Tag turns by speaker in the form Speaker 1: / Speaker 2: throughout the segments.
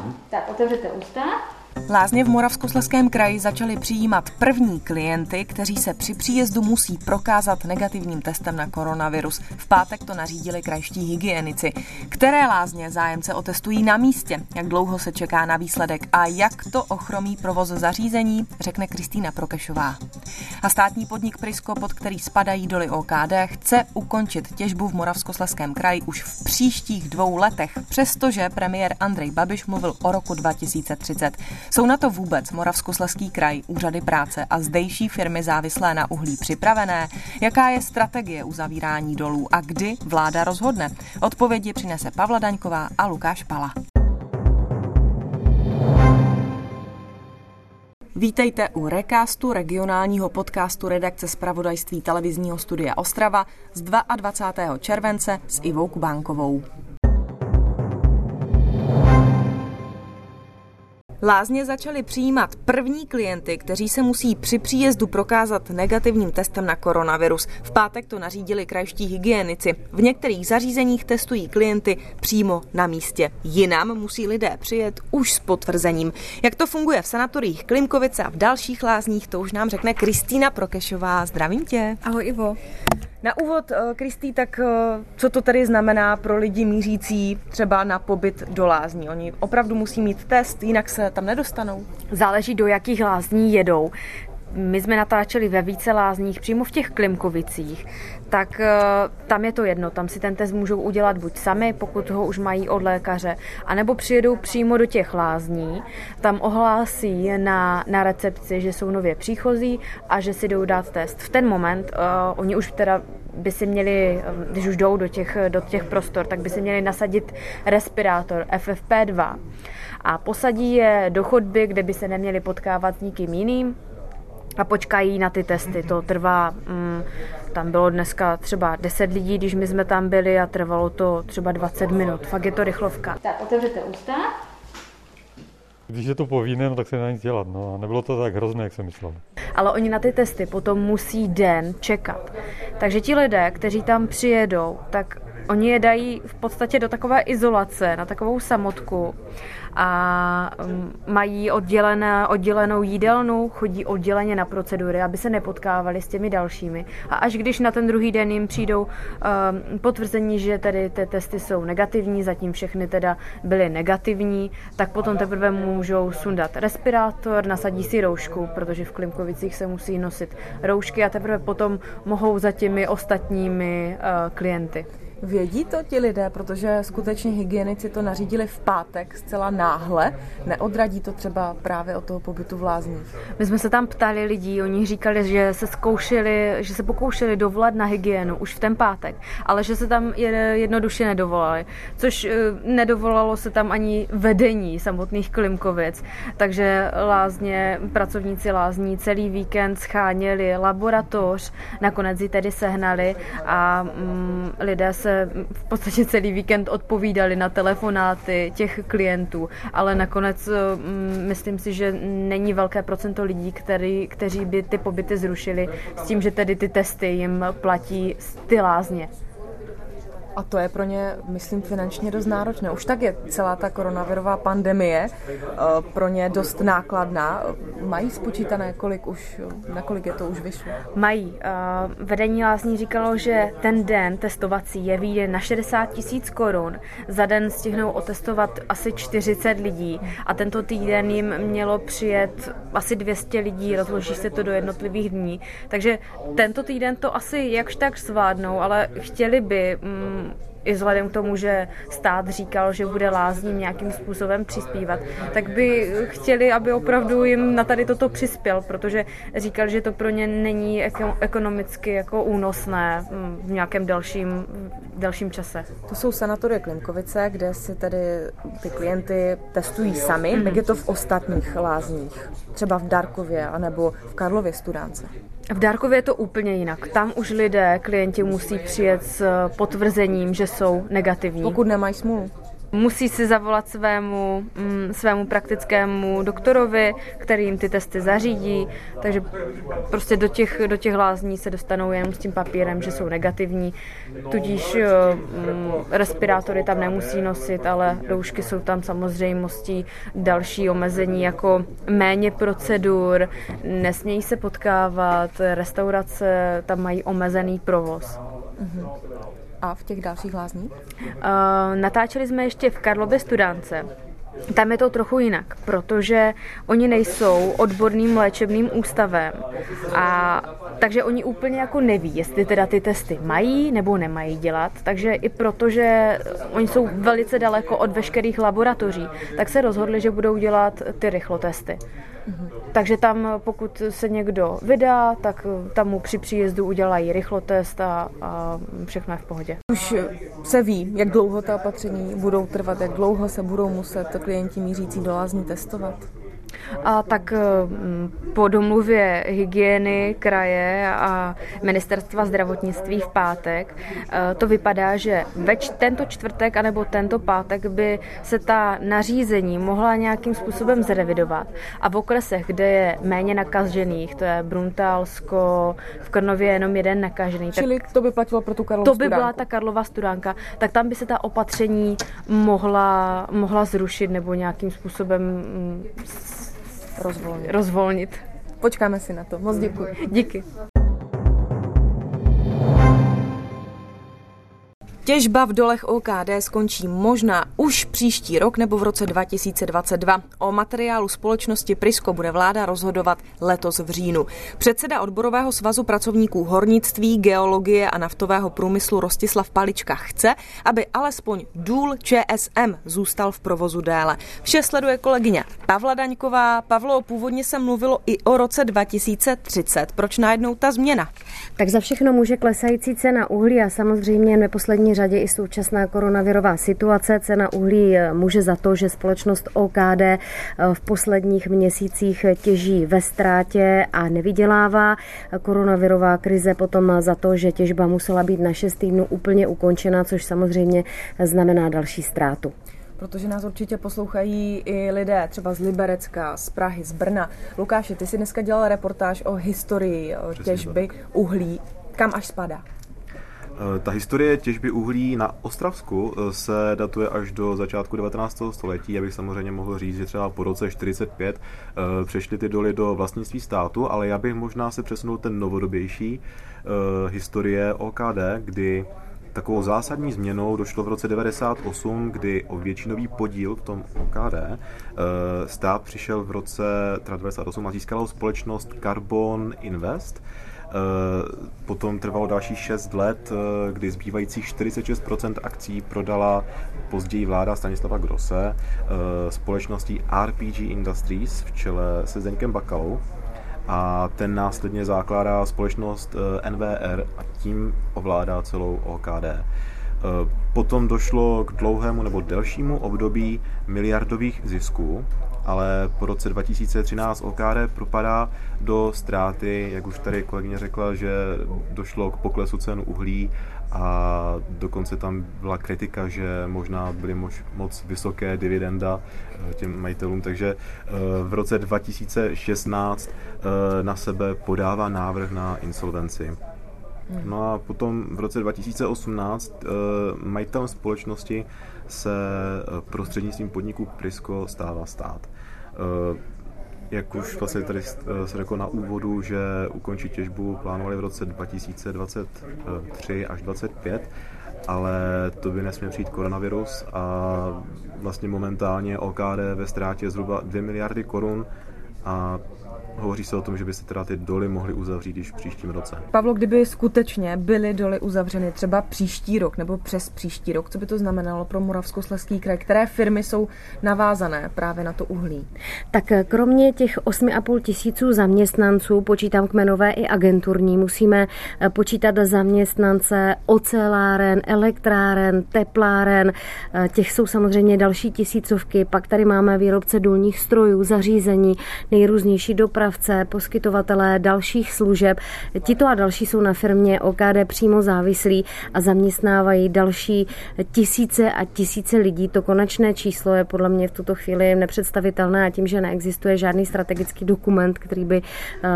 Speaker 1: vysílání.
Speaker 2: Tak otevřete ústa.
Speaker 3: Lázně v Moravskoslezském kraji začaly přijímat první klienty, kteří se při příjezdu musí prokázat negativním testem na koronavirus. V pátek to nařídili krajští hygienici. Které lázně zájemce otestují na místě? Jak dlouho se čeká na výsledek a jak to ochromí provoz zařízení, řekne Kristýna Prokešová. A státní podnik Prisko, pod který spadají doly OKD, chce ukončit těžbu v Moravskoslezském kraji už v příštích dvou letech, přestože premiér Andrej Babiš mluvil o roku 2030. Jsou na to vůbec Moravskoslezský kraj, úřady práce a zdejší firmy závislé na uhlí připravené? Jaká je strategie uzavírání dolů a kdy vláda rozhodne? Odpovědi přinese Pavla Daňková a Lukáš Pala. Vítejte u Recastu, regionálního podcastu redakce zpravodajství televizního studia Ostrava z 22. července s Ivou Kubánkovou. Lázně začaly přijímat první klienty, kteří se musí při příjezdu prokázat negativním testem na koronavirus. V pátek to nařídili krajští hygienici. V některých zařízeních testují klienty přímo na místě. Jinam musí lidé přijet už s potvrzením. Jak to funguje v sanatoriích Klimkovice a v dalších lázních, to už nám řekne Kristýna Prokešová. Zdravím tě.
Speaker 2: Ahoj Ivo.
Speaker 3: Na úvod, eh, Kristý, tak eh, co to tady znamená pro lidi mířící třeba na pobyt do lázní? Oni opravdu musí mít test, jinak se tam nedostanou?
Speaker 2: Záleží, do jakých lázní jedou. My jsme natáčeli ve více lázních, přímo v těch Klimkovicích, tak eh, tam je to jedno, tam si ten test můžou udělat buď sami, pokud ho už mají od lékaře, anebo přijedou přímo do těch lázní, tam ohlásí na, na recepci, že jsou nově příchozí a že si jdou dát test. V ten moment uh, oni už teda by si měli, když už jdou do těch, do těch prostor, tak by si měli nasadit respirátor FFP2 a posadí je do chodby, kde by se neměli potkávat s nikým jiným, a počkají na ty testy. To trvá, mm, tam bylo dneska třeba 10 lidí, když my jsme tam byli a trvalo to třeba 20 minut. Fakt je to rychlovka. Tak otevřete ústa.
Speaker 1: Když je to povinné, no, tak se nedá nic dělat. No. A nebylo to tak hrozné, jak jsem myslel.
Speaker 2: Ale oni na ty testy potom musí den čekat. Takže ti lidé, kteří tam přijedou, tak oni je dají v podstatě do takové izolace, na takovou samotku a mm, mají oddělené, oddělenou jídelnu, chodí odděleně na procedury, aby se nepotkávali s těmi dalšími. A až když na ten druhý den jim přijdou um, potvrzení, že tedy ty testy jsou negativní, zatím všechny teda byly negativní, tak potom teprve můžou sundat respirátor, nasadí si roušku, protože v Klimkovicích se musí nosit roušky a teprve potom mohou za těmi ostatními uh, klienty.
Speaker 3: Vědí to ti lidé, protože skutečně hygienici to nařídili v pátek zcela náhle. Neodradí to třeba právě od toho pobytu v lázních?
Speaker 2: My jsme se tam ptali lidí, oni říkali, že se zkoušeli, že se pokoušeli dovolat na hygienu už v ten pátek, ale že se tam jednoduše nedovolali, což eh, nedovolalo se tam ani vedení samotných Klimkovic, takže lázně, pracovníci lázní celý víkend scháněli laboratoř, nakonec ji tedy sehnali a mm, lidé se se v podstatě celý víkend odpovídali na telefonáty těch klientů, ale nakonec mm, myslím si, že není velké procento lidí, který, kteří by ty pobyty zrušili s tím, že tedy ty testy jim platí ty lázně.
Speaker 3: A to je pro ně, myslím, finančně dost náročné. Už tak je celá ta koronavirová pandemie eh, pro ně dost nákladná. Mají spočítané, kolik už, na kolik je to už vyšlo?
Speaker 2: Mají. Eh, vedení lázní říkalo, že ten den testovací je výjde na 60 tisíc korun. Za den stihnou otestovat asi 40 lidí a tento týden jim mělo přijet asi 200 lidí, rozloží se to do jednotlivých dní. Takže tento týden to asi jakž tak zvládnou, ale chtěli by mm, i vzhledem k tomu, že stát říkal, že bude lázním nějakým způsobem přispívat, tak by chtěli, aby opravdu jim na tady toto přispěl, protože říkal, že to pro ně není ekonomicky jako únosné mm, v nějakém dalším, dalším čase.
Speaker 3: To jsou sanatorie Klimkovice, kde si tedy ty klienty testují sami, mm-hmm. je to v ostatních lázních, třeba v Darkově anebo v Karlově Studánce.
Speaker 2: V Dárkově je to úplně jinak. Tam už lidé, klienti musí přijet s potvrzením, že jsou negativní.
Speaker 3: Pokud nemají smůlu.
Speaker 2: Musí si zavolat svému, mm, svému praktickému doktorovi, který jim ty testy zařídí, takže prostě do těch, do těch lázní se dostanou jenom s tím papírem, že jsou negativní, tudíž mm, respirátory tam nemusí nosit, ale roušky jsou tam samozřejmostí další omezení, jako méně procedur, nesmějí se potkávat, restaurace tam mají omezený provoz.
Speaker 3: Mm-hmm. A v těch dalších lázních? Uh,
Speaker 2: natáčeli jsme ještě v Karlově Studánce. Tam je to trochu jinak, protože oni nejsou odborným léčebným ústavem a takže oni úplně jako neví, jestli teda ty testy mají nebo nemají dělat, takže i protože oni jsou velice daleko od veškerých laboratoří, tak se rozhodli, že budou dělat ty rychlotesty. Takže tam, pokud se někdo vydá, tak tam mu při příjezdu udělají rychlotest a, a všechno je v pohodě.
Speaker 3: Už se ví, jak dlouho ta opatření budou trvat, jak dlouho se budou muset klienti mířící do lázní testovat?
Speaker 2: A tak mm, po domluvě hygieny kraje a ministerstva zdravotnictví v pátek eh, to vypadá, že več tento čtvrtek anebo tento pátek by se ta nařízení mohla nějakým způsobem zrevidovat. A v okresech, kde je méně nakažených, to je Bruntálsko, v Krnově jenom jeden nakažený.
Speaker 3: Čili
Speaker 2: tak
Speaker 3: to by platilo pro tu Karlovou
Speaker 2: To by studánku. byla ta Karlova studánka, tak tam by se ta opatření mohla, mohla zrušit nebo nějakým způsobem mm,
Speaker 3: rozvolnit.
Speaker 2: rozvolnit.
Speaker 3: Počkáme si na to. Moc děkuji.
Speaker 2: Díky.
Speaker 3: Těžba v dolech OKD skončí možná už příští rok nebo v roce 2022. O materiálu společnosti Prisko bude vláda rozhodovat letos v říjnu. Předseda odborového svazu pracovníků hornictví, geologie a naftového průmyslu Rostislav Palička chce, aby alespoň důl ČSM zůstal v provozu déle. Vše sleduje kolegyně Pavla Daňková. Pavlo, původně se mluvilo i o roce 2030. Proč najednou ta změna?
Speaker 4: Tak za všechno může klesající cena uhlí a samozřejmě neposlední řadě i současná koronavirová situace. Cena uhlí eh, může za to, že společnost OKD eh, v posledních měsících těží ve ztrátě a nevydělává. Koronavirová krize potom za to, že těžba musela být na 6 týdnů úplně ukončena, což samozřejmě znamená další ztrátu
Speaker 3: protože nás určitě poslouchají i lidé třeba z Liberecka, z Prahy, z Brna. Lukáši, ty jsi dneska dělal reportáž o historii těžby uhlí. Kam až spadá?
Speaker 5: Eh, ta historie těžby uhlí na Ostravsku eh, se datuje až do začátku 19. století. Já bych samozřejmě mohl říct, že třeba po roce 45 eh, přešly ty doly do vlastnictví státu, ale já bych možná se přesunul ten novodobější historie OKD, kdy Takovou zásadní změnou došlo v roce 98, kdy o většinový podíl v tom OKD stát přišel v roce 98 a získal společnost Carbon Invest, potom trvalo další 6 let, eh, kdy zbývajících 46% akcí prodala později vláda Stanislava Grosse eh, společností RPG Industries v čele se Zdeňkem Bakalou a ten následně zakládá společnost NVR a tím ovládá celou OKD. Potom došlo k dlouhému nebo delšímu období miliardových zisků, ale po roce 2013 OKD propadá do ztráty, jak už tady kolegyně řekla, že došlo k poklesu cenu uhlí a dokonce tam byla kritika, že možná byly mož, moc vysoké dividenda eh, těm majitelům, takže eh, v roce 2016 eh, na sebe podává návrh na insolvenci. No a potom v roce 2018 majitelem společnosti se prostřednictvím podniku Prisco stává stát. Eh, jak už vlastně tady eh, se řekl na úvodu, že ukončí těžbu plánovali v roce 2023 až 2025, ale to by nesměl přijít koronavirus a vlastně momentálně OKD ve ztrátě zhruba 2 miliardy korun a Hovoří se o tom, že by se teda ty doly mohly uzavřít již v příštím roce.
Speaker 3: Pavlo, kdyby skutečně byly doly uzavřeny třeba příští rok nebo přes příští rok, co by to znamenalo pro Moravskoslezský kraj? Které firmy jsou navázané právě na to uhlí?
Speaker 4: Tak eh, kromě těch 8,5 tisíců zaměstnanců, počítám kmenové i agenturní, musíme eh, počítat zaměstnance oceláren, elektráren, tepláren, eh, těch jsou samozřejmě další tisícovky, pak tady máme výrobce důlních strojů, zařízení, nejrůznější dopravy, dopravce, poskytovatelé dalších služeb. Tito a další jsou na firmě OKD přímo závislí a zaměstnávají další tisíce a tisíce lidí. To konečné číslo je podle mě v tuto chvíli nepředstavitelné a tím, že neexistuje žádný strategický dokument, který by eh,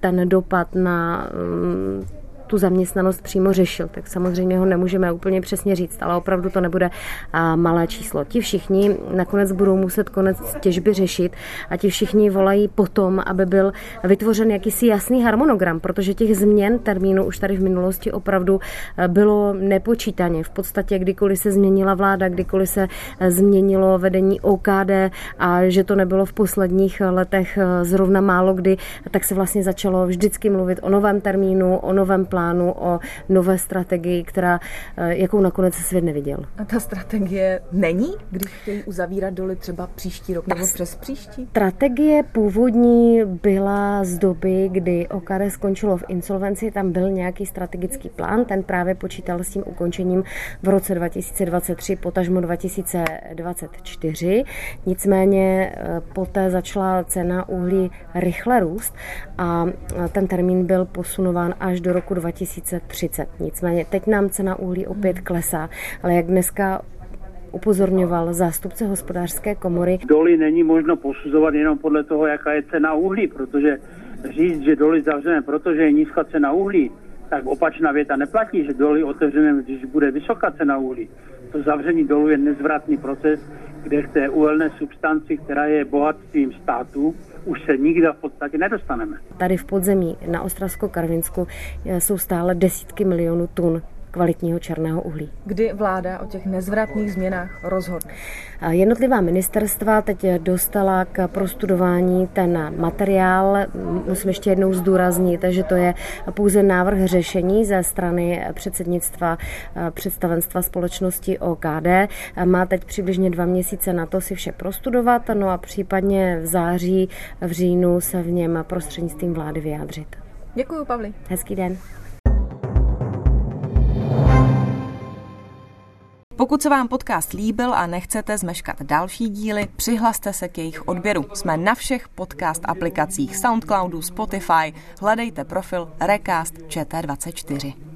Speaker 4: ten dopad na mm, tu zaměstnanost přímo řešil, tak samozřejmě ho nemůžeme úplně přesně říct, ale opravdu to nebude malé číslo. Ti všichni nakonec budou muset konec těžby řešit a ti všichni volají potom, aby byl vytvořen jakýsi jasný harmonogram, protože těch změn termínu už tady v minulosti opravdu bylo nepočítaně. V podstatě kdykoliv se změnila vláda, kdykoliv se změnilo vedení OKD a že to nebylo v posledních letech zrovna málo kdy, tak se vlastně začalo vždycky mluvit o novém termínu, o novém plánu plánu, o nové strategii, která, eh, jakou nakonec svět neviděl.
Speaker 3: A ta strategie není, když chtějí uzavírat doly třeba příští rok nebo přes příští?
Speaker 4: Strategie původní byla z doby, kdy OKD skončilo v insolvenci, tam byl nějaký strategický plán, ten právě počítal s tím ukončením v roce 2023, potažmo 2024. Nicméně eh, poté začala cena uhlí rychle růst a ten termín byl posunován až do roku 2024 2030. Nicméně teď nám cena uhlí opět hmm. klesá, ale jak dneska upozorňoval zástupce hospodářské komory.
Speaker 6: Doly není možno posuzovat jenom podle toho, jaká je cena uhlí, protože říct, že doly zavřeme, protože je nízká cena uhlí, tak opačná věta neplatí, že doly otevřeme, když bude vysoká cena uhlí. To zavření dolu je nezvratný proces, kde k té uhelné substanci, která je bohatstvím státu, už se nikdy v podstatě nedostaneme.
Speaker 4: Tady v podzemí na Ostravsko-Karvinsku eh, jsou stále desítky milionů tun kvalitního černého uhlí.
Speaker 3: Kdy vláda o těch nezvratných změnách rozhodne?
Speaker 4: Jednotlivá ministerstva teď dostala k prostudování ten materiál. Musím ještě jednou zdůraznit, že to je pouze návrh řešení ze strany předsednictva představenstva společnosti OKD. Má teď přibližně dva měsíce na to si vše prostudovat, no a případně v září, v říjnu se v něm prostřednictvím vlády vyjádřit.
Speaker 3: Děkuji, Pavli.
Speaker 4: Hezký den.
Speaker 3: Pokud se vám podcast líbil a nechcete zmeškat další díly, přihlaste se k jejich odběru. Jsme na všech podcast aplikacích Soundcloudu, Spotify. Hledejte profil Recast ČT24.